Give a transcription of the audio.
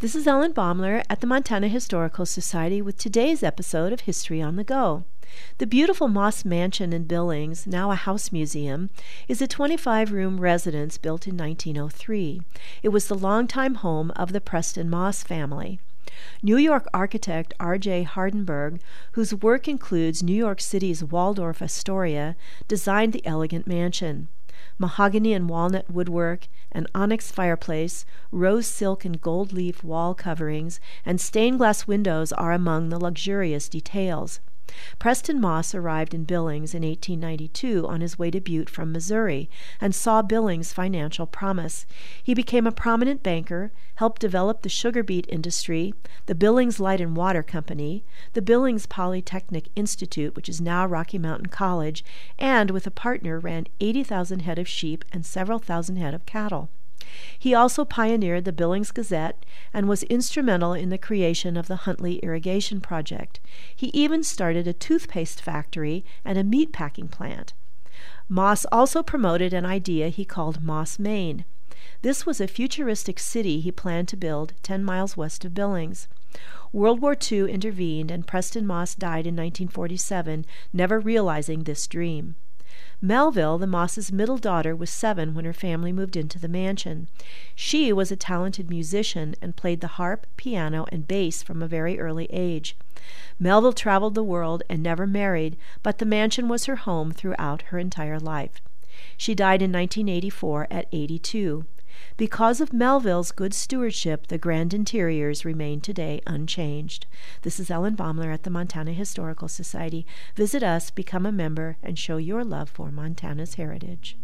This is Ellen Baumler at the Montana Historical Society with today's episode of History on the Go. The beautiful Moss Mansion in Billings, now a house museum, is a 25 room residence built in 1903. It was the longtime home of the Preston Moss family. New York architect R.J. Hardenbergh, whose work includes New York City's Waldorf Astoria, designed the elegant mansion mahogany and walnut woodwork, an onyx fireplace, rose silk and gold leaf wall coverings, and stained glass windows are among the luxurious details. Preston Moss arrived in Billings in 1892 on his way to Butte from Missouri and saw Billings' financial promise. He became a prominent banker, helped develop the sugar beet industry, the Billings Light and Water Company, the Billings Polytechnic Institute, which is now Rocky Mountain College, and with a partner ran 80,000 head of sheep and several thousand head of cattle. He also pioneered the Billings Gazette and was instrumental in the creation of the Huntley Irrigation Project. He even started a toothpaste factory and a meat packing plant. Moss also promoted an idea he called Mossmain. This was a futuristic city he planned to build 10 miles west of Billings. World War II intervened and Preston Moss died in 1947, never realizing this dream. Melville, the Mosses' middle daughter, was seven when her family moved into the mansion. She was a talented musician and played the harp, piano, and bass from a very early age. Melville traveled the world and never married, but the mansion was her home throughout her entire life. She died in 1984 at 82. Because of Melville's good stewardship, the grand interiors remain today unchanged. This is Ellen Baumler at the Montana Historical Society. Visit us, become a member, and show your love for Montana's heritage.